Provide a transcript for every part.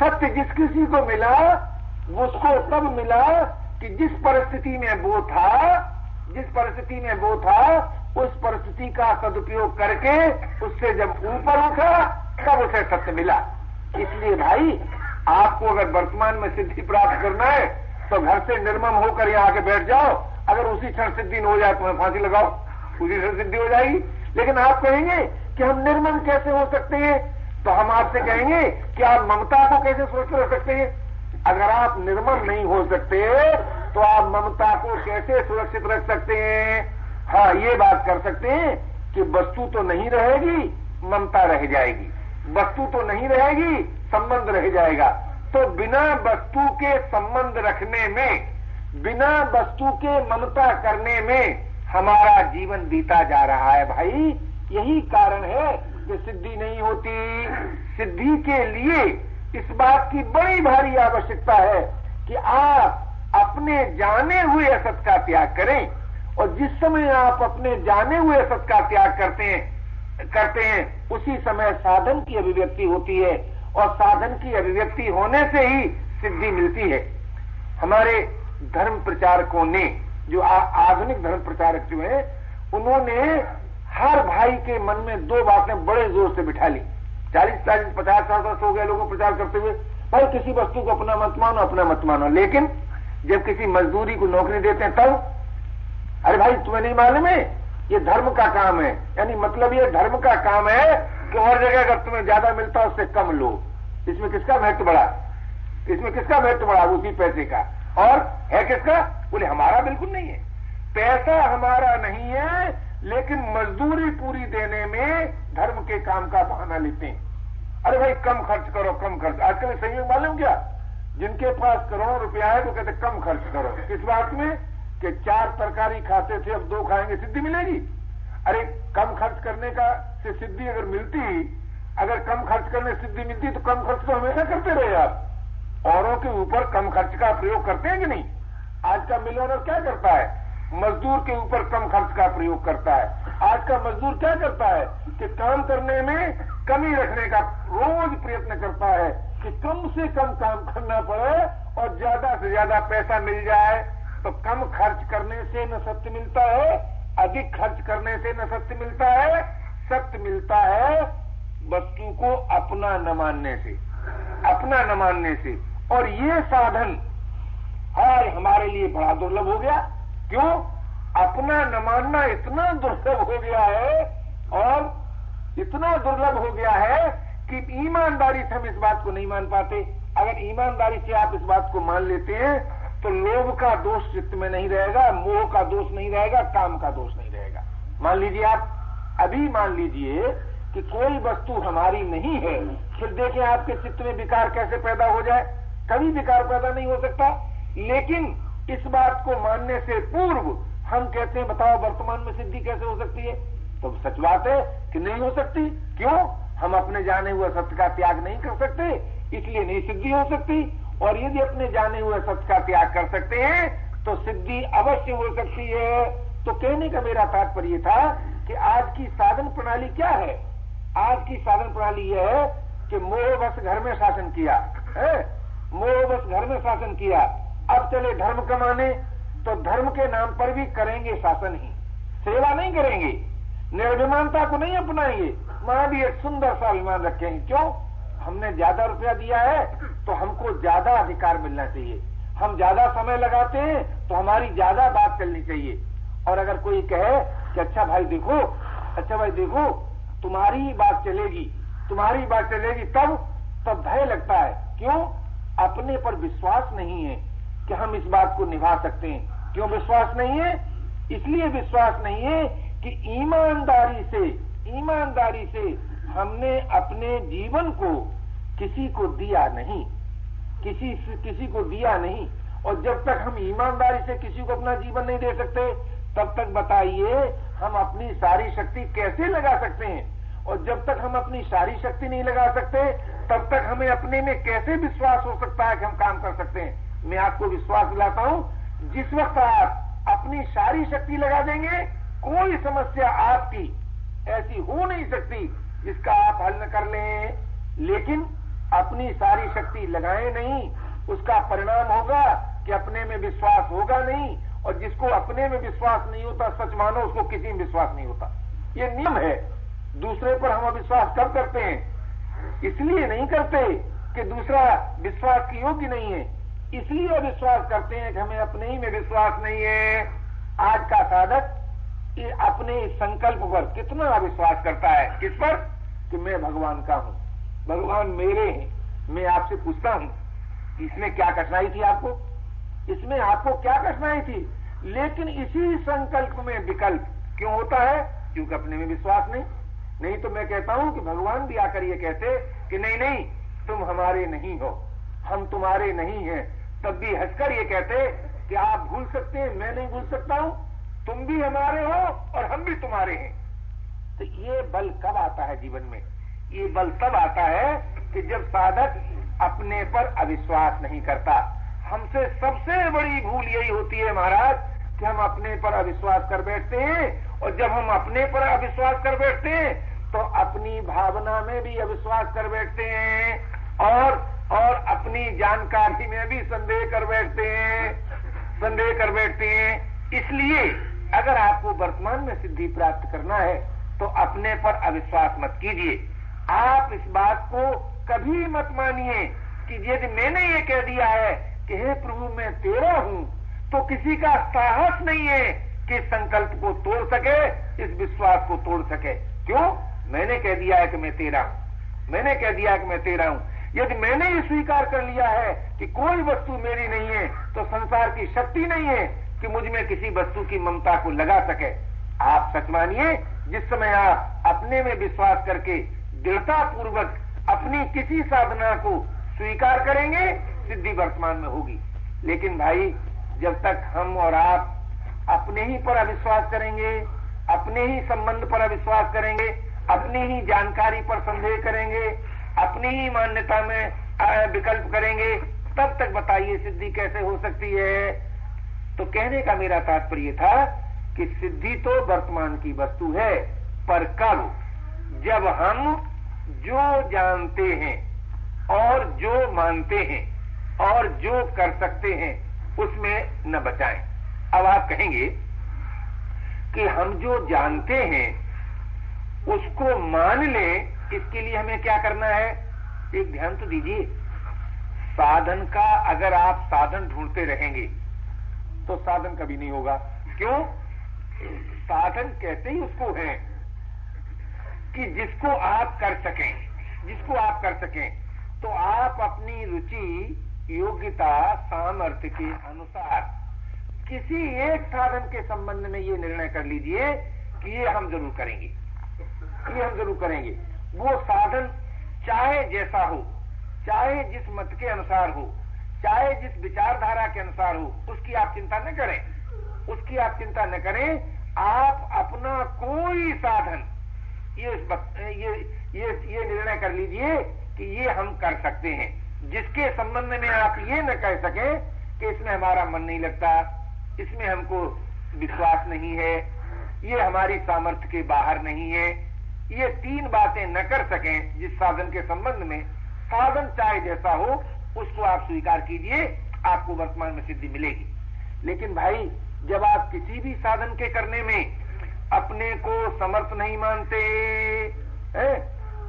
सत्य जिस किसी को मिला, उसको तब मिला कि जिस परिस्थिति में वो था, जिस परिस्थिति में वो था, उस परिस्थिति का सदुपयोग करके उससे जब ऊपर उठा, तब उसे सत्य मिला। इसलिए भाई, आपको अगर वर्तमान में सिद्धि प्राप्त करना है तो घर से निर्मम होकर यहाँ आके बैठ जाओ। अगर उसी क्षण सिद्धि हो जाए तो फांसी लगाओ। उसी क्षण सिद्धि हो जाएगी। लेकिन आप कहेंगे कि हम निर्मम कैसे हो सकते हैं? तो हम आपसे कहेंगे कि आप ममता को कैसे सुरक्षित रख सकते हैं? अगर आप निर्मल नहीं हो सकते तो आप ममता को कैसे सुरक्षित रख सकते हैं? हाँ ये बात कर सकते हैं कि वस्तु तो नहीं रहेगी, ममता रह जाएगी। वस्तु तो नहीं रहेगी, संबंध रह जाएगा। तो बिना वस्तु के संबंध रखने में, बिना वस्तु के ममता करने में हमारा जीवन बीता जा रहा है भाई। यही कारण है कि सिद्धि नहीं होती। सिद्धि के लिए इस बात की बड़ी भारी आवश्यकता है कि आप अपने जाने हुए असत का त्याग करें और जिस समय आप अपने जाने हुए असत का त्याग करते हैं करते हैं, उसी समय साधन की अभिव्यक्ति होती है और साधन की अभिव्यक्ति होने से ही सिद्धि मिलती है। हमारे धर्म प्रचारकों ने, जो आधुनिक धर्म प्रचारक जो है, उन्होंने हर भाई के मन में दो बातें बड़े ज़ोर से बिठा ली। चालीस चालीस पचास साल वर्ष हो गए लोगों प्रचार करते हुए, भाई किसी वस्तु को अपना मत मानो, अपना मत मानो। लेकिन जब किसी मजदूरी को नौकरी देते हैं, तब, अरे भाई, तुम्हें नहीं मालूम है? ये धर्म का काम है। यानी मतलब ये धर्म का काम है कि और जगह अगर तुम्हें ज़्यादा मिलता है, उससे कम लो। इसमें किसका महत्व बढ़ा? इसमें किसका महत्व बढ़ा? उसी पैसे का। और है किसका? बोले, हमारा बिल्कुल नहीं है। पैसा हमारा नहीं है लेकिन मजदूरी पूरी देने में धर्म के काम का बहाना लेते हैं। अरे भाई, कम खर्च करो, कम खर्च। आजकल सही मालूम क्या? जिनके पास करोड़ों रुपया है तो कहते कम खर्च करो। किस बात में कि चार तरकारी खाते थे, अब दो खाएँगे, सिद्धि मिलेगी? अरे, कम खर्च करने का से सिद्धि अगर मिलती, अगर कम खर्च करने सिद्धि मिलती तो कम खर्च तो हमेशा करते रहे आप। औरों के ऊपर कम खर्च का प्रयोग करते हैं कि नहीं? आज का मिलोनर क्या करता है? मजदूर के ऊपर कम खर्च का प्रयोग करता है। आज का मजदूर क्या करता है? कि काम करने में कमी रखने का रोज प्रयत्न करता है कि कम से कम काम करना पड़े और ज़्यादा से ज़्यादा पैसा मिल जाए। तो कम खर्च करने से न सत्य मिलता है, अधिक खर्च करने से न सत्य मिलता है। सत्य मिलता है वस्तु को अपना न मानने से। अपना न मानने से। और ये साधन हर हमारे लिए बड़ा दुर्लभ हो गया। क्यों? अपना न मानना इतना दुर्लभ हो गया है, और इतना दुर्लभ हो गया है कि ईमानदारी से हम इस बात को नहीं मान पाते। अगर ईमानदारी से आप इस बात को मान लेते हैं तो लोभ का दोष चित्त में नहीं रहेगा, मोह का दोष नहीं रहेगा, काम का दोष नहीं रहेगा। मान लीजिए आप, अभी मान लीजिए कि कोई वस्तु हमारी नहीं है फिर देखें आपके चित्त में विकार कैसे पैदा हो जाए? कभी विकार पैदा नहीं हो सकता, लेकिन इस बात को मानने से पूर्व हम कहते हैं, बताओ वर्तमान में सिद्धि कैसे हो सकती है? तो सच बात है कि नहीं हो सकती। क्यों? हम अपने जाने हुए सत्य का त्याग नहीं कर सकते, इसलिए नहीं सिद्धि हो सकती। और यदि अपने जाने हुए सत्य का त्याग कर सकते हैं तो सिद्धि अवश्य हो सकती है। तो कहने का मेरा तात्पर्य था कि आज की साधन प्रणाली क्या है? आज की साधन प्रणाली यह है कि मोह बस घर में शासन किया, है? मोह बस घर में शासन किया। अब चले धर्म कमाने तो धर्म के नाम पर भी करेंगे शासन ही। सेवा नहीं करेंगे। निर्भिमानता को नहीं अपनाएँगे। वहाँ भी एक सुंदर सा अभिमान रखेंगे क्यों? हमने ज़्यादा रुपया दिया है तो हमको ज़्यादा अधिकार मिलना चाहिए। हम ज़्यादा समय लगाते हैं तो हमारी ज़्यादा बात चलनी चाहिए। और अगर कोई कहे कि अच्छा भाई, देखो अच्छा भाई, देखो, तुम्हारी ही बात चलेगी, तुम्हारी बात चलेगी, तब तब भय लगता है। क्यों? अपने पर विश्वास नहीं है। कि हम इस बात को निभा सकते हैं। क्यों विश्वास नहीं है? इसलिए विश्वास नहीं है कि ईमानदारी से ईमानदारी से हमने अपने जीवन को किसी को दिया नहीं। किसी किसी को दिया नहीं। और जब तक हम ईमानदारी से किसी को अपना जीवन नहीं दे सकते, तब तक बताइए हम अपनी सारी शक्ति कैसे लगा सकते हैं? और जब तक हम अपनी सारी शक्ति नहीं लगा सकते, तब तक हमें अपने में कैसे विश्वास हो सकता है कि हम काम कर सकते हैं? मैं आपको विश्वास दिलाता हूँ, जिस वक्त आप अपनी सारी शक्ति लगा देंगे, कोई समस्या आपकी ऐसी हो नहीं सकती जिसका आप हल न कर लें। लेकिन अपनी सारी शक्ति लगाए नहीं, उसका परिणाम होगा कि अपने में विश्वास होगा नहीं, और जिसको अपने में विश्वास नहीं होता, सच मानो उसको किसी में विश्वास नहीं होता। ये नियम है। दूसरे पर हम अविश्वास कब करते हैं? इसलिए नहीं करते कि दूसरा विश्वास की योग्य नहीं है। इसलिए अविश्वास करते हैं कि हमें अपने ही में विश्वास नहीं है। आज का साधक ये अपने संकल्प पर कितना अविश्वास करता है? किस पर? कि मैं भगवान का हूँ। भगवान मेरे हैं। मैं आपसे पूछता हूँ, इसमें क्या कठिनाई थी आपको? इसमें आपको क्या कठिनाई थी? लेकिन इसी संकल्प में विकल्प क्यों होता है? क्योंकि अपने में विश्वास नहीं। नहीं तो मैं कहता हूँ कि भगवान भी आकर ये कहते कि नहीं नहीं, तुम हमारे नहीं हो। हम तुम्हारे नहीं हैं। तब भी हंसकर ये कहते कि आप भूल सकते हैं, मैं नहीं भूल सकता हूँ। तुम भी हमारे हो और हम भी तुम्हारे हैं। तो ये बल कब आता है जीवन में? ये बल तब आता है कि जब साधक अपने पर अविश्वास नहीं करता। हमसे सबसे बड़ी भूल यही होती है महाराज कि हम अपने पर अविश्वास कर बैठते हैं और जब हम अपने पर अविश्वास कर बैठते हैं तो अपनी भावना में भी अविश्वास कर बैठते हैं और और अपनी जानकारी में भी संदेह कर बैठते हैं, संदेह कर बैठते हैं। इसलिए अगर आपको वर्तमान में सिद्धि प्राप्त करना है तो अपने पर अविश्वास मत कीजिए। आप इस बात को कभी मत मानिए कि यदि मैंने ये कह दिया है कि हे प्रभु, मैं तेरा हूँ तो किसी का साहस नहीं है कि संकल्प को तोड़ सके, इस विश्वास को तोड़ सके। क्यों? मैंने कह दिया है कि मैं तेरा हूँ। मैंने कह दिया कि मैं तेरा हूँ। यदि मैंने ये स्वीकार कर लिया है कि कोई वस्तु मेरी नहीं है तो संसार की शक्ति नहीं है कि मुझमें किसी वस्तु की ममता को लगा सके। आप सच मानिए, जिस समय आप अपने में विश्वास करके दृढ़ता पूर्वक अपनी किसी साधना को स्वीकार करेंगे, सिद्धि वर्तमान में होगी। लेकिन भाई, जब तक हम और आप अपने ही पर अविश्वास करेंगे, अपने ही संबंध पर अविश्वास करेंगे, अपनी ही जानकारी पर संदेह करेंगे अपनी ही मान्यता में विकल्प करेंगे। तब तक बताइए सिद्धि कैसे हो सकती है। तो कहने का मेरा तात्पर्य था कि सिद्धि तो वर्तमान की वस्तु है, पर कब? जब हम जो जानते हैं और जो मानते हैं और जो कर सकते हैं, उसमें न बचाएँ। अब आप कहेंगे कि हम जो जानते हैं, उसको मान लें इसके लिए हमें क्या करना है? एक ध्यान तो दीजिए। साधन का अगर आप साधन ढूंढते रहेंगे तो साधन कभी नहीं होगा। क्यों? साधन कहते ही उसको है कि जिसको आप कर सकें, जिसको आप कर सकें तो आप अपनी रुचि, योग्यता, सामर्थ्य के अनुसार किसी एक साधन के संबंध में ये निर्णय कर लीजिए कि ये हम ज़रूर करेंगे। ये हम ज़रूर करेंगे। वो साधन चाहे जैसा हो, चाहे जिस मत के अनुसार हो, चाहे जिस विचारधारा के अनुसार हो, उसकी आप चिंता न करें। उसकी आप चिंता न करें। आप अपना कोई साधन, ये ये ये ये निर्णय कर लीजिए कि ये हम कर सकते हैं। जिसके संबंध में आप ये न कह सके कि इसमें हमारा मन नहीं लगता, इसमें हमको विश्वास नहीं है, ये हमारी सामर्थ्य के बाहर नहीं है। ये तीन बातें न कर सकें जिस साधन के संबंध में। साधन चाहे जैसा हो, उसको आप स्वीकार कीजिए, आपको वर्तमान में सिद्धि मिलेगी। लेकिन भाई, जब आप किसी भी साधन के करने में अपने को समर्थ नहीं मानते, है?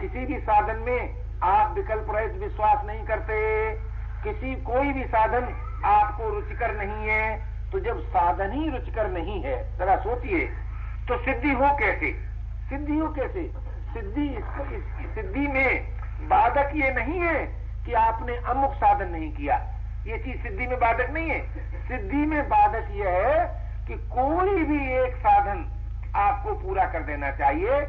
किसी भी साधन में आप विकल्प रहित विश्वास नहीं करते, किसी कोई भी साधन आपको रुचिकर नहीं है तो जब साधन ही रुचिकर नहीं है, जरा सोचिए तो सिद्धि हो कैसे? सिद्धि हो कैसे सिद्धि सिद्धि में बाधक ये नहीं है कि आपने अमुक साधन नहीं किया। ये चीज़ सिद्धि में बाधक नहीं है। सिद्धि में बाधक यह है कि कोई भी एक साधन आपको पूरा कर देना चाहिए,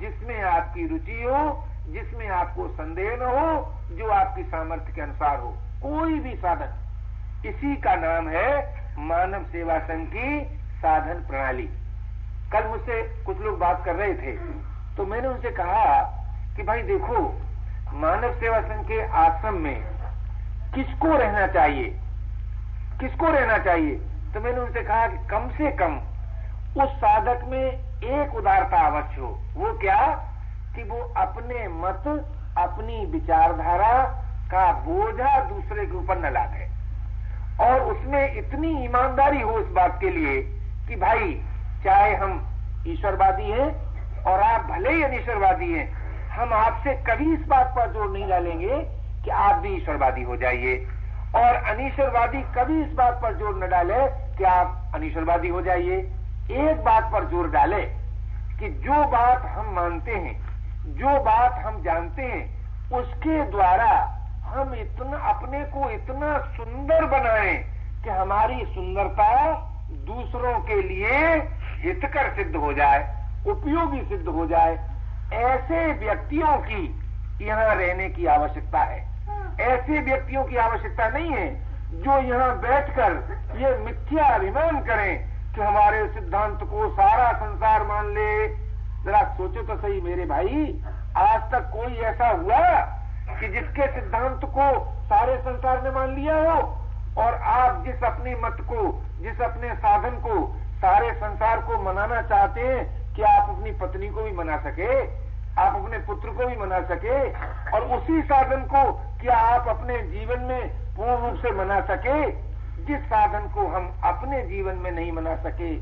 जिसमें आपकी रुचि हो, जिसमें आपको संदेह न हो, जो आपकी सामर्थ्य के अनुसार हो। कोई भी साधन। इसी का नाम है मानव सेवा संघ की साधन प्रणाली। कल मुझसे कुछ लोग बात कर रहे थे। तो मैंने उनसे कहा कि भाई देखो, मानव सेवा संघ के आश्रम में किसको रहना चाहिए? किसको रहना चाहिए? तो मैंने उनसे कहा कि कम से कम उस साधक में एक उदारता अवश्य हो। वो क्या? कि वो अपने मत, अपनी विचारधारा का बोझा दूसरे के ऊपर न लादे और उसमें इतनी ईमानदारी हो इस बात के लिए कि भाई चाहे हम ईश्वरवादी हैं और आप भले ही अनिश्वरवादी हैं, हम आपसे कभी इस बात पर ज़ोर नहीं डालेंगे कि आप भी ईश्वरवादी हो जाइए। और अनिश्वरवादी कभी इस बात पर ज़ोर न डाले कि आप अनिश्वरवादी हो जाइए। एक बात पर ज़ोर डाले कि जो बात हम मानते हैं, जो बात हम जानते हैं, उसके द्वारा हम इतना, अपने को इतना सुंदर बनाएँ कि हमारी सुंदरता दूसरों के लिए हितकर सिद्ध हो जाए उपयोगी सिद्ध हो जाए ऐसे व्यक्तियों की यहाँ रहने की आवश्यकता है। ऐसे व्यक्तियों की आवश्यकता नहीं है जो यहाँ बैठकर ये मिथ्या अभिमान करें कि हमारे सिद्धांत को सारा संसार मान ले। जरा सोचो तो सही मेरे भाई आज तक कोई ऐसा हुआ कि जिसके सिद्धांत को सारे संसार ने मान लिया हो और आप जिस अपने मत को जिस अपने साधन को सारे संसार को मनाना चाहते हैं कि आप अपनी पत्नी को भी मना सके, आप अपने पुत्र को भी मना सके, और उसी साधन को क्या आप अपने जीवन में पूर्ण रूप से मना सके? जिस साधन को हम अपने जीवन में नहीं मना सके,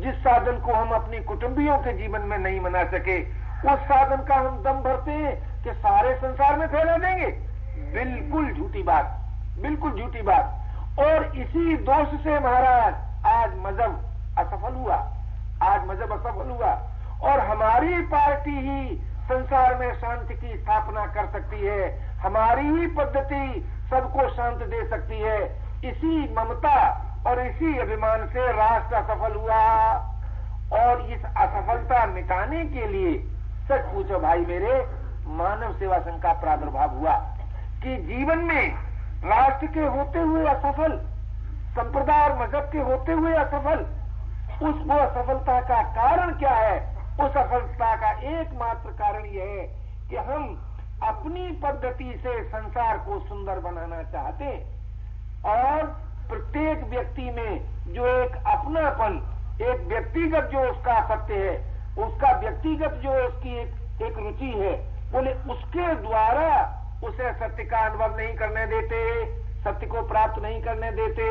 जिस साधन को हम अपनी कुटुंबियों के जीवन में नहीं मना सके, उस साधन का हम दम भरते हैं कि सारे संसार में फैला देंगे। बिल्कुल झूठी बात, बिल्कुल झूठी बात। और इसी दोष से महाराज आज मज़हब असफल हुआ। आज मज़हब असफल हुआ। और हमारी पार्टी ही संसार में शांति की स्थापना कर सकती है। हमारी ही पद्धति सबको शांत दे सकती है। इसी ममता और इसी अभिमान से राष्ट्र असफल हुआ। और इस असफलता मिटाने के लिए सच पूछो भाई मेरे, मानव सेवा संघ का प्रादुर्भाव हुआ कि जीवन में राष्ट्र के होते हुए असफल, संप्रदाय और मज़हब के होते हुए असफल उस वो असफलता का कारण क्या है? उस असफलता का एकमात्र कारण यह है कि हम अपनी पद्धति से संसार को सुंदर बनाना चाहते और प्रत्येक व्यक्ति में जो एक अपनापन एक व्यक्तिगत जो उसका सत्य है उसका व्यक्तिगत जो उसकी एक, एक रुचि है बोले उसके द्वारा उसे सत्य का अनुभव नहीं करने देते सत्य को प्राप्त नहीं करने देते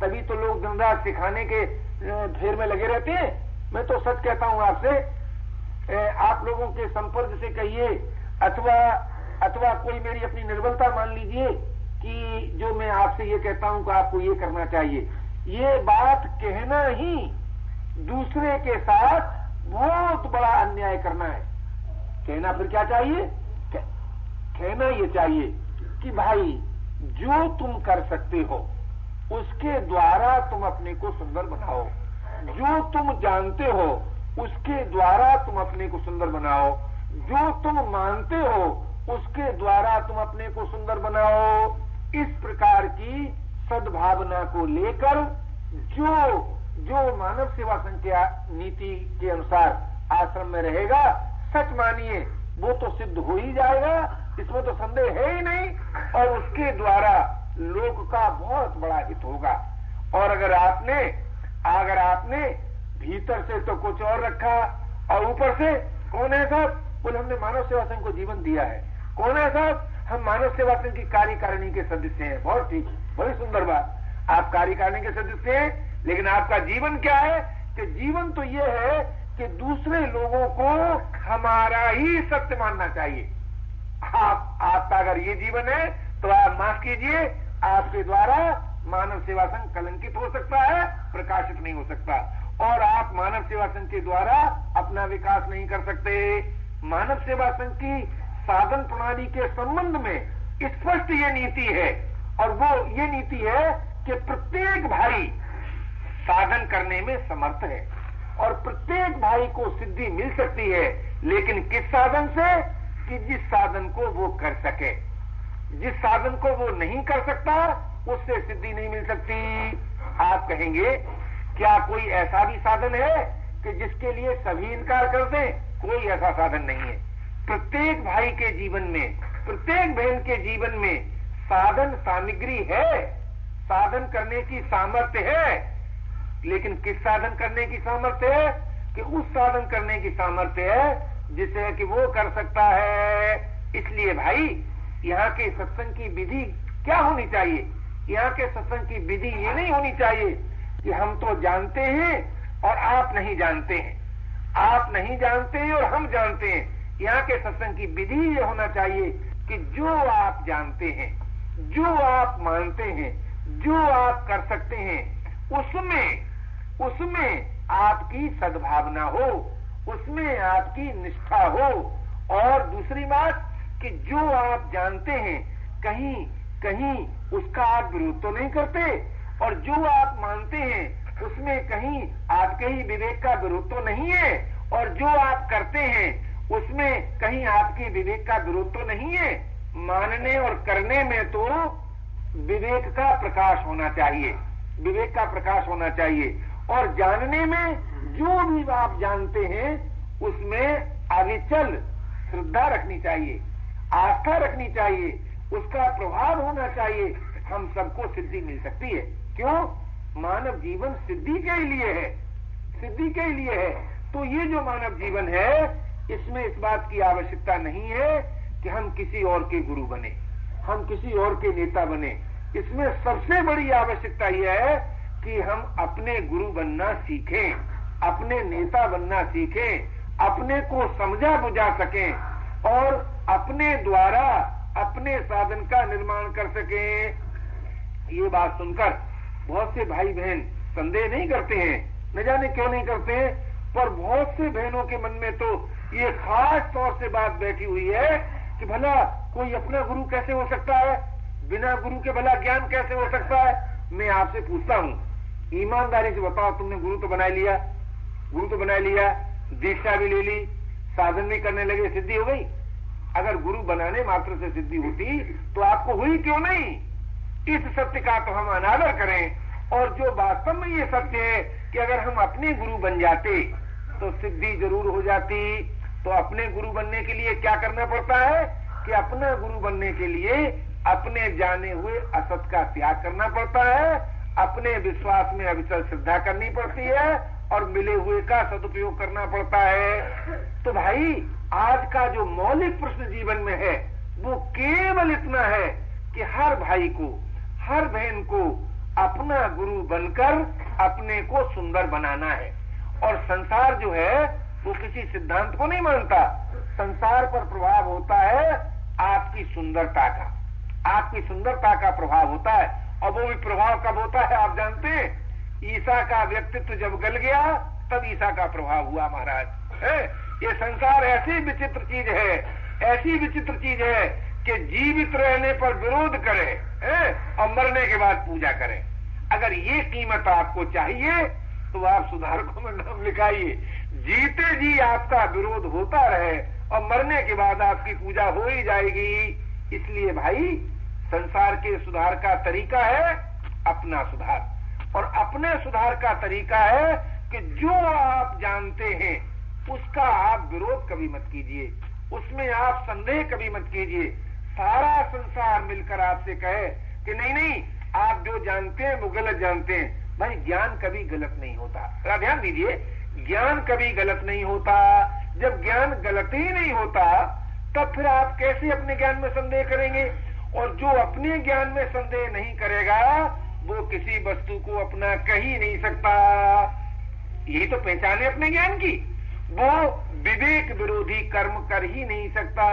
तभी तो लोग रात सिखाने के फेर में लगे रहते हैं? मैं तो सच कहता हूँ आपसे आप लोगों के संपर्क से कहिए, अथवा अथवा कोई मेरी अपनी निर्बलता मान लीजिए कि जो मैं आपसे ये कहता हूँ कि आपको ये करना चाहिए। ये बात कहना ही दूसरे के साथ बहुत बड़ा अन्याय करना है। कहना फिर क्या चाहिए? कहना ये चाहिए कि भाई, जो तुम कर सकते हो उसके द्वारा तुम अपने को सुंदर बनाओ। जो तुम जानते हो, उसके द्वारा तुम अपने को सुंदर बनाओ। जो तुम मानते हो, उसके द्वारा तुम अपने को सुंदर बनाओ। इस प्रकार की सद्भावना को लेकर जो जो मानव सेवा संख्या नीति के अनुसार आश्रम में रहेगा, सच मानिए, वो तो सिद्ध हो ही जाएगा। इसमें तो संदेह है ही नहीं। और उसके द्वारा लोक का बहुत बड़ा हित होगा। और अगर आपने अगर आपने भीतर से तो कुछ और रखा और ऊपर से, कौन है साहब बोले, हमने मानव सेवा संघ को जीवन दिया है। कौन है साहब हम मानव सेवा संघ की कार्यकारिणी के सदस्य हैं। बहुत ठीक, बड़ी सुंदर बात। आप कार्यकारिणी के सदस्य हैं, लेकिन आपका जीवन क्या है? कि जीवन तो ये है कि दूसरे लोगों को हमारा ही सत्य मानना चाहिए। आप, आपका अगर ये जीवन है तो आप माफ़ कीजिए आपके द्वारा मानव सेवा संघ कलंकित हो सकता है, प्रकाशित नहीं हो सकता। और आप मानव सेवा संघ के द्वारा अपना विकास नहीं कर सकते। मानव सेवा संघ की साधन प्रणाली के संबंध में स्पष्ट ये नीति है, और वो ये नीति है कि प्रत्येक भाई साधन करने में समर्थ है, और प्रत्येक भाई को सिद्धि मिल सकती है, लेकिन किस साधन से? कि जिस साधन को वो कर सके। जिस साधन को वो नहीं कर सकता, उससे सिद्धि नहीं मिल सकती। आप कहेंगे, क्या कोई ऐसा भी साधन है कि जिसके लिए सभी इनकार कर दें? कोई ऐसा साधन नहीं है। प्रत्येक भाई के जीवन में, प्रत्येक बहन के जीवन में साधन सामग्री है। साधन करने की सामर्थ्य है। लेकिन किस साधन करने की सामर्थ्य है? कि उस साधन करने की सामर्थ्य है, जिसे कि वो कर सकता है। इसलिए भाई यहाँ के सत्संग की विधि क्या होनी चाहिए? यहाँ के सत्संग की विधि ये नहीं होनी चाहिए कि हम तो जानते हैं और आप नहीं जानते हैं। आप नहीं जानते हैं और हम जानते हैं। यहाँ के सत्संग की विधि ये होना चाहिए कि जो आप जानते हैं, जो आप मानते हैं, जो आप कर सकते हैं, उसमें उसमें आपकी सद्भावना हो, उसमें आपकी निष्ठा हो। और दूसरी बात कि जो आप जानते हैं, कहीं कहीं उसका आप विरोध तो नहीं करते, और जो आप मानते हैं, उसमें कहीं आपके ही विवेक का विरोध तो नहीं है, और जो आप करते हैं, उसमें कहीं आपके विवेक का विरोध तो नहीं है। मानने और करने में तो विवेक का प्रकाश होना चाहिए, विवेक का प्रकाश होना चाहिए। और जानने में जो भी आप जानते हैं, उसमें अविचल श्रद्धा रखनी चाहिए। आस्था रखनी चाहिए, उसका प्रभाव होना चाहिए, हम सबको सिद्धि मिल सकती है। क्यों? मानव जीवन सिद्धि के लिए है। सिद्धि के लिए है। तो ये जो मानव जीवन है, इसमें इस बात की आवश्यकता नहीं है कि हम किसी और के गुरु बने, हम किसी और के नेता बने। इसमें सबसे बड़ी आवश्यकता यह है कि हम अपने गुरु बनना सीखें, अपने नेता बनना सीखें, अपने को समझा बुझा सकें और अपने द्वारा अपने साधन का निर्माण कर सके। ये बात सुनकर बहुत से भाई बहन संदेह नहीं करते हैं, न जाने क्यों नहीं करते हैं, पर बहुत से बहनों के मन में तो ये खास तौर से बात बैठी हुई है कि भला कोई अपना गुरु कैसे हो सकता है? बिना गुरु के भला ज्ञान कैसे हो सकता है? मैं आपसे पूछता हूँ, ईमानदारी से बताओ, तुमने गुरु तो बना लिया, गुरु तो बना लिया, दीक्षा भी ले ली साधन भी करने लगे, सिद्धि हो गई। अगर गुरु बनाने मात्र से सिद्धि होती तो आपको हुई क्यों नहीं? इस सत्य का तो हम अनादर करें। और जो वास्तव में ये सत्य है कि अगर हम अपने गुरु बन जाते तो सिद्धि ज़रूर हो जाती। तो अपने गुरु बनने के लिए क्या करना पड़ता है? कि अपना गुरु बनने के लिए अपने जाने हुए असत का त्याग करना पड़ता है। अपने विश्वास में अविचल श्रद्धा करनी पड़ती है। और मिले हुए का सदुपयोग करना पड़ता है। तो भाई, आज का जो मौलिक प्रश्न जीवन में है, वो केवल इतना है कि हर भाई को, हर बहन को अपना गुरु बनकर अपने को सुंदर बनाना है। और संसार जो है, वो किसी सिद्धांत को नहीं मानता। संसार पर प्रभाव होता है आपकी सुंदरता का। आपकी सुंदरता का प्रभाव होता है। और वो भी प्रभाव कब होता है, आप जानते हैं? ईसा का व्यक्तित्व जब गल गया, तब ईसा का प्रभाव हुआ महाराज। है? ये संसार ऐसी विचित्र चीज़ है, ऐसी विचित्र चीज़ है कि जीवित रहने पर विरोध करे, है? और मरने के बाद पूजा करें। अगर ये कीमत आपको चाहिए तो आप सुधारकों में नाम लिखाइए। जीते जी आपका विरोध होता रहे, और मरने के बाद आपकी पूजा हो ही जाएगी। इसलिए भाई, संसार के सुधार का तरीका है अपना सुधार। और अपने सुधार का तरीका है कि जो आप जानते हैं, उसका आप विरोध कभी मत कीजिए। उसमें आप संदेह कभी मत कीजिए। सारा संसार मिलकर आपसे कहे कि नहीं नहीं, आप जो जानते हैं, वो गलत जानते हैं। भाई, ज्ञान कभी गलत नहीं होता। ध्यान दीजिए, ज्ञान कभी गलत नहीं होता। जब ज्ञान गलत ही नहीं होता, तब फिर आप कैसे अपने ज्ञान में संदेह करेंगे? और जो अपने ज्ञान में संदेह नहीं करेगा वो किसी वस्तु को अपना कह ही नहीं सकता। यही तो पहचान है अपने ज्ञान की। वो विवेक विरोधी कर्म कर ही नहीं सकता।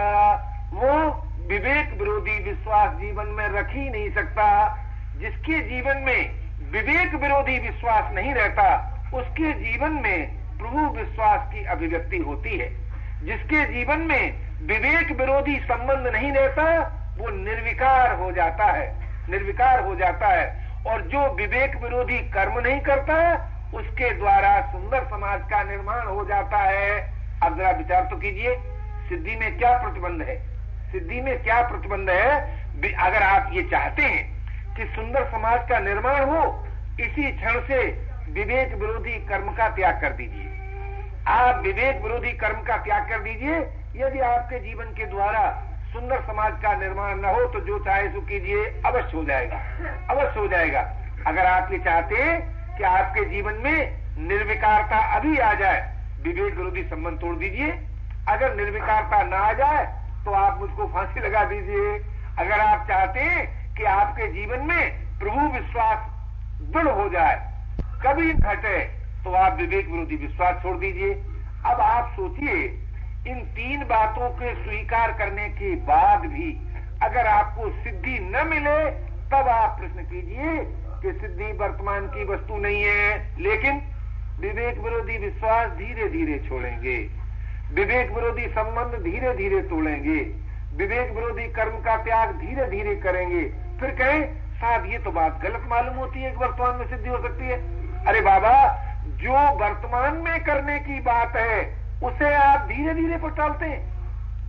वो विवेक विरोधी विश्वास जीवन में रख ही नहीं सकता। जिसके जीवन में विवेक विरोधी विश्वास नहीं रहता, उसके जीवन में प्रभु विश्वास की अभिव्यक्ति होती है। जिसके जीवन में विवेक विरोधी संबंध नहीं रहता, वो निर्विकार हो जाता है। निर्विकार हो जाता है। और जो विवेक विरोधी कर्म नहीं करता, उसके द्वारा सुंदर समाज का निर्माण हो जाता है। अब जरा विचार तो कीजिए, सिद्धि में क्या प्रतिबंध है? सिद्धि में क्या प्रतिबंध है? अगर आप ये चाहते हैं कि सुंदर समाज का निर्माण हो, इसी क्षण से विवेक विरोधी कर्म का त्याग कर दीजिए। आप विवेक विरोधी कर्म का त्याग कर दीजिए, यदि आपके जीवन के द्वारा सुंदर समाज का निर्माण न हो तो जो चाहे सो कीजिए, अवश्य हो जाएगा। अवश्य हो जाएगा। अगर आप ये चाहते हैं कि आपके जीवन में निर्विकारता अभी आ जाए, विवेक विरोधी संबंध तोड़ दीजिए। अगर निर्विकारता ना आ जाए तो आप मुझको फांसी लगा दीजिए। अगर आप चाहते हैं कि आपके जीवन में प्रभु विश्वास दृढ़ हो जाए, कभी घटे तो आप विवेक विरोधी विश्वास छोड़ दीजिए। अब आप सोचिए इन तीन बातों के स्वीकार करने के बाद भी अगर आपको सिद्धि न मिले, तब आप प्रश्न कीजिए कि सिद्धि वर्तमान की वस्तु नहीं है, लेकिन विवेक विरोधी विश्वास धीरे धीरे छोड़ेंगे। विवेक विरोधी संबंध धीरे धीरे तोड़ेंगे। विवेक विरोधी कर्म का त्याग धीरे धीरे करेंगे। फिर कहें, साहब, ये तो बात गलत मालूम होती है कि वर्तमान में सिद्धि हो सकती है। अरे बाबा, जो वर्तमान में करने की बात है उसे आप धीरे धीरे पटालते हैं।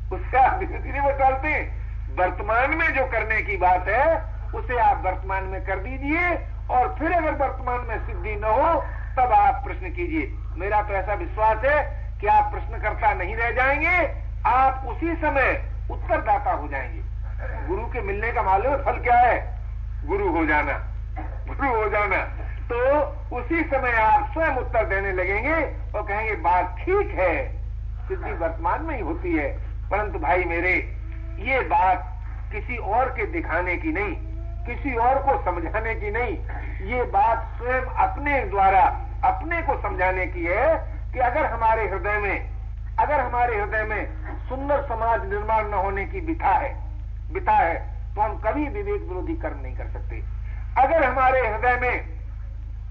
उससे आप धीरे धीरे पटालते हैं। वर्तमान में जो करने की बात है, उसे आप वर्तमान में कर दीजिए और फिर अगर वर्तमान में सिद्धि न हो, तब आप प्रश्न कीजिए। मेरा तो ऐसा विश्वास है कि आप प्रश्नकर्ता नहीं रह जाएँगे, आप उसी समय उत्तरदाता हो जाएँगे। गुरु के मिलने का मालूम फल क्या है? गुरु हो जाना। गुरु हो जाना। तो उसी समय आप स्वयं उत्तर देने लगेंगे और कहेंगे बात ठीक है। सिद्धि वर्तमान में ही होती है। परंतु भाई मेरे ये बात किसी और के दिखाने की नहीं किसी और को समझाने की नहीं। ये बात स्वयं अपने द्वारा अपने को समझाने की है कि अगर हमारे हृदय में अगर हमारे हृदय में सुंदर समाज निर्माण न होने की बिथा है बिता है तो हम कभी विवेक विरोधी कर्म नहीं कर सकते। अगर हमारे हृदय में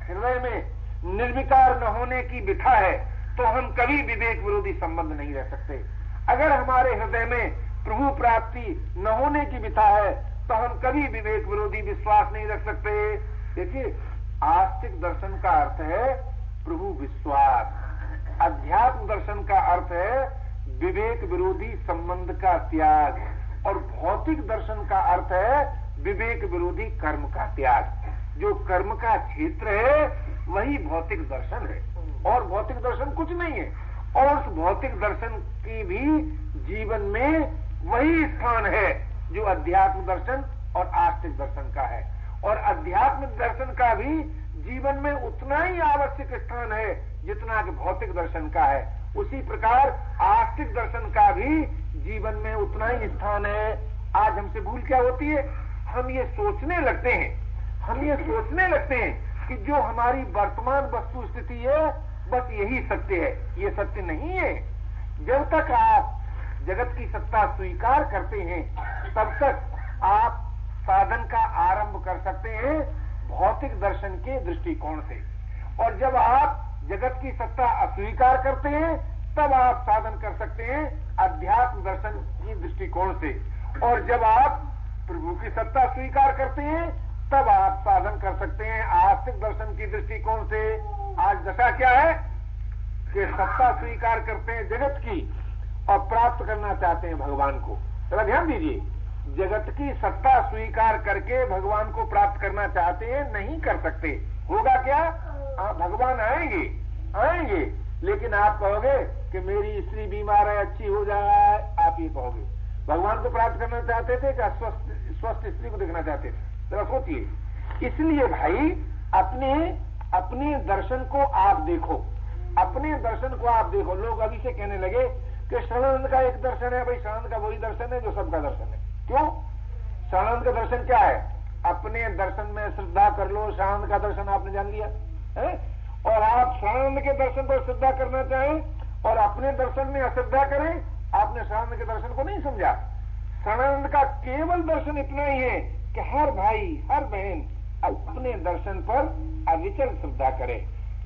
हृदय में निर्विकार न होने की बिथा है तो हम कभी विवेक विरोधी संबंध नहीं रह सकते। अगर हमारे हृदय में प्रभु प्राप्ति न होने की बिथा है तो हम कभी विवेक विरोधी विश्वास नहीं रख सकते। देखिए, आस्तिक दर्शन का अर्थ है प्रभु विश्वास। अध्यात्म दर्शन का अर्थ है विवेक विरोधी संबंध का त्याग। और भौतिक दर्शन का अर्थ है विवेक विरोधी कर्म का त्याग। जो कर्म का क्षेत्र है, वही भौतिक दर्शन है। और भौतिक दर्शन कुछ नहीं है। और उस भौतिक दर्शन की भी जीवन में वही स्थान है, जो अध्यात्म दर्शन और आस्तिक दर्शन का है। और अध्यात्म दर्शन का भी जीवन में उतना ही आवश्यक स्थान है, जितना कि भौतिक दर्शन का है। उसी प्रकार आस्तिक दर्शन का भी जीवन में उतना ही स्थान है। आज हमसे भूल क्या होती है? हम ये सोचने लगते हैं हम ये सोचने लगते हैं कि जो हमारी वर्तमान वस्तु स्थिति है, बस यही सत्य है। ये सत्य नहीं है। जब तक आप जगत की सत्ता स्वीकार करते हैं, तब तक आप साधन का आरंभ कर सकते हैं भौतिक दर्शन के दृष्टिकोण से। और जब आप जगत की सत्ता अस्वीकार करते हैं, तब आप साधन कर सकते हैं अध्यात्म दर्शन की दृष्टिकोण से। और जब आप प्रभु की सत्ता स्वीकार करते हैं तब आप साधन कर सकते हैं आस्तिक दर्शन की दृष्टिकोण से। आज दशा क्या है? कि सत्ता स्वीकार करते हैं जगत की और प्राप्त करना चाहते हैं भगवान को। जरा ध्यान दीजिए जगत की सत्ता स्वीकार करके भगवान को प्राप्त करना चाहते हैं नहीं कर सकते। होगा क्या? आ, भगवान आएँगे आएँगे। लेकिन आप कहोगे कि मेरी स्त्री बीमार है अच्छी हो जाए आप ये कहोगे। भगवान को प्राप्त करना चाहते थे क्या स्वस्थ स्वस्थ स्त्री को देखना चाहते थे? जरा सोचिए। इसलिए भाई, अपने अपने दर्शन को आप देखो। अपने दर्शन को आप देखो। लोग अभी से कहने लगे कि शरणानंद का एक दर्शन है, भाई शरणानंद का वही दर्शन है जो सबका दर्शन है। क्यों? शरणानंद का दर्शन क्या है? अपने दर्शन में श्रद्धा कर लो, शरणानंद का दर्शन आपने जान लिया, है? और आप शरणानंद के दर्शन पर श्रद्धा करना चाहें और अपने दर्शन में अश्रद्धा करें, आपने शरणानंद के दर्शन को नहीं समझा। शरणानंद का केवल दर्शन इतना ही है कि हर भाई, हर बहन अपने दर्शन पर अविचल श्रद्धा करे।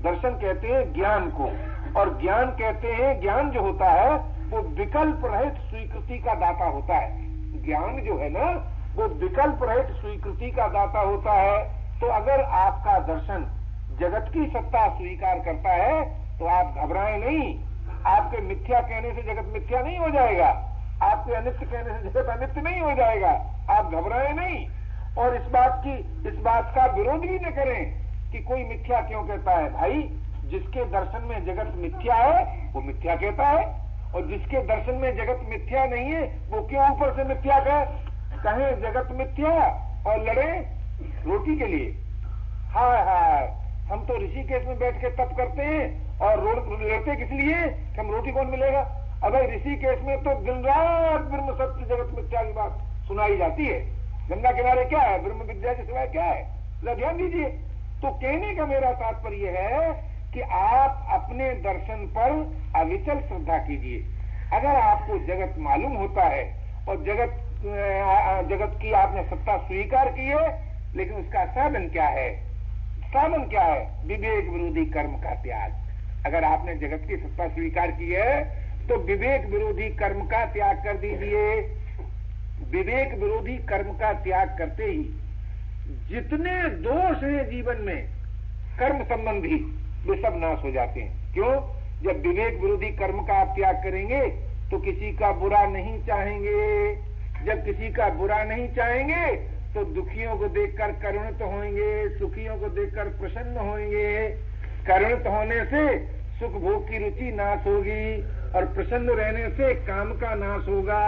दर्शन कहते हैं ज्ञान को, और ज्ञान कहते हैं, ज्ञान जो होता है, वो विकल्प रहित स्वीकृति का दाता होता है। ज्ञान जो है ना, वो विकल्प रहित स्वीकृति का दाता होता है। तो अगर आपका दर्शन जगत की सत्ता स्वीकार करता है तो आप घबराएँ नहीं। आपके मिथ्या कहने से जगत मिथ्या नहीं हो जाएगा। आपके अनित्य कहने से जगत अनित्य नहीं हो जाएगा। आप घबराए नहीं। इस बात की, इस बात का विरोध भी न करें कि कोई मिथ्या क्यों कहता है भाई? जिसके दर्शन में जगत मिथ्या है, वो मिथ्या कहता है। और जिसके दर्शन में जगत मिथ्या नहीं है, वो क्यों ऊपर से मिथ्या कहे? कहे जगत मिथ्या और लड़े रोटी के लिए। हाय हाय, हम तो ऋषिकेश में बैठ के तप करते हैं और लड़ते किस लिए? कि हम रोटी कौन मिलेगा? अगर ऋषिकेश में तो दिन रात ब्रह्म सत्य जगत मिथ्या की बात सुनाई जाती है। गंगा किनारे क्या है? ब्रह्म विद्या के सिवाय क्या है? ध्यान दीजिए। तो कहने का मेरा तात्पर्य है कि आप अपने दर्शन पर अविचल श्रद्धा कीजिए। अगर आपको जगत मालूम होता है और जगत जगत की आपने सत्ता स्वीकार की है, लेकिन उसका साधन क्या है? साधन क्या है? विवेक विरोधी कर्म का त्याग। अगर आपने जगत की सत्ता स्वीकार की है तो विवेक विरोधी कर्म का त्याग कर दीजिए। विवेक विरोधी कर्म का त्याग करते ही जितने दोष हैं जीवन में, कर्म संबंधी वे सब नाश हो जाते हैं। क्यों? जब विवेक विरोधी कर्म का आप त्याग करेंगे तो किसी का बुरा नहीं चाहेंगे। जब किसी का बुरा नहीं चाहेंगे तो दुखियों को देखकर करुणित होंगे, सुखियों को देखकर प्रसन्न होंगे। करुणित होने से सुख भोग की रुचि नाश होगी और प्रसन्न रहने से काम का नाश होगा।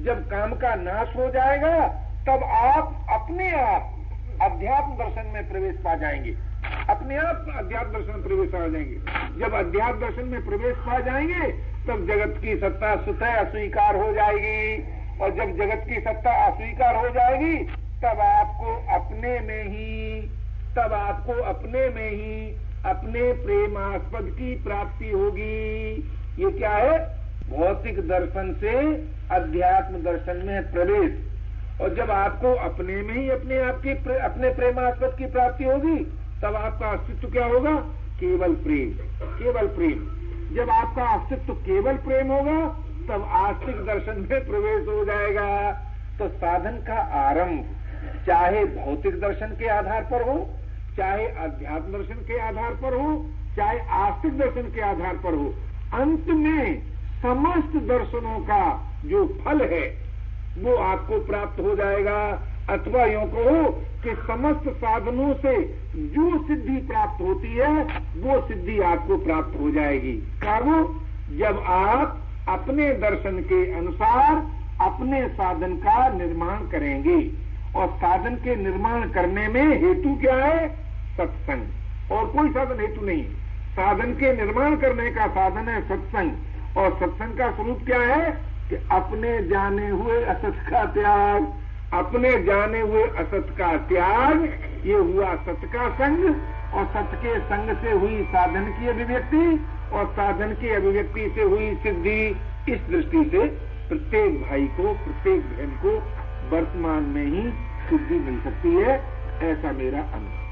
जब काम का नाश हो जाएगा, तब आप अपने आप अध्यात्म दर्शन में प्रवेश पा जाएँगे। अपने आप अध्यात्म दर्शन में प्रवेश आ जाएँगे। जब अध्यात्म दर्शन में प्रवेश पा जाएँगे, तब जगत की सत्ता स्वतः अस्वीकार हो जाएगी। और जब जगत की सत्ता अस्वीकार हो जाएगी, तब आपको अपने में ही, तब आपको अपने में ही अपने प्रेमास्पद की प्राप्ति होगी। ये क्या है? भौतिक दर्शन से अध्यात्म दर्शन में प्रवेश। और जब आपको अपने में ही अपने आप की प्रे, अपने प्रेमास्पद की प्राप्ति होगी तब आपका अस्तित्व क्या होगा? केवल प्रेम। केवल प्रेम। जब आपका अस्तित्व केवल प्रेम होगा तब आस्तिक दर्शन में प्रवेश हो जाएगा। तो साधन का आरंभ चाहे भौतिक दर्शन के आधार पर हो चाहे अध्यात्म दर्शन के आधार पर हो चाहे आस्तिक दर्शन के आधार पर हो अंत में समस्त दर्शनों का जो फल है, वो आपको प्राप्त हो जाएगा। अथवा यो कहो कि समस्त साधनों से जो सिद्धि प्राप्त होती है, वो सिद्धि आपको प्राप्त हो जाएगी। कारण जब आप अपने दर्शन के अनुसार अपने साधन का निर्माण करेंगे, और साधन के निर्माण करने में हेतु क्या है? सत्संग। और कोई साधन हेतु नहीं। साधन के निर्माण करने का साधन है सत्संग। और सत्संग का स्वरूप क्या है? कि अपने जाने हुए असत का त्याग, अपने जाने हुए असत का त्याग, ये हुआ सत का संग, और सत के संग से हुई साधन की अभिव्यक्ति, और साधन की अभिव्यक्ति से हुई सिद्धि। इस दृष्टि से प्रत्येक भाई को, प्रत्येक बहन को वर्तमान में ही सिद्धि मिल सकती है, ऐसा मेरा अनुभव।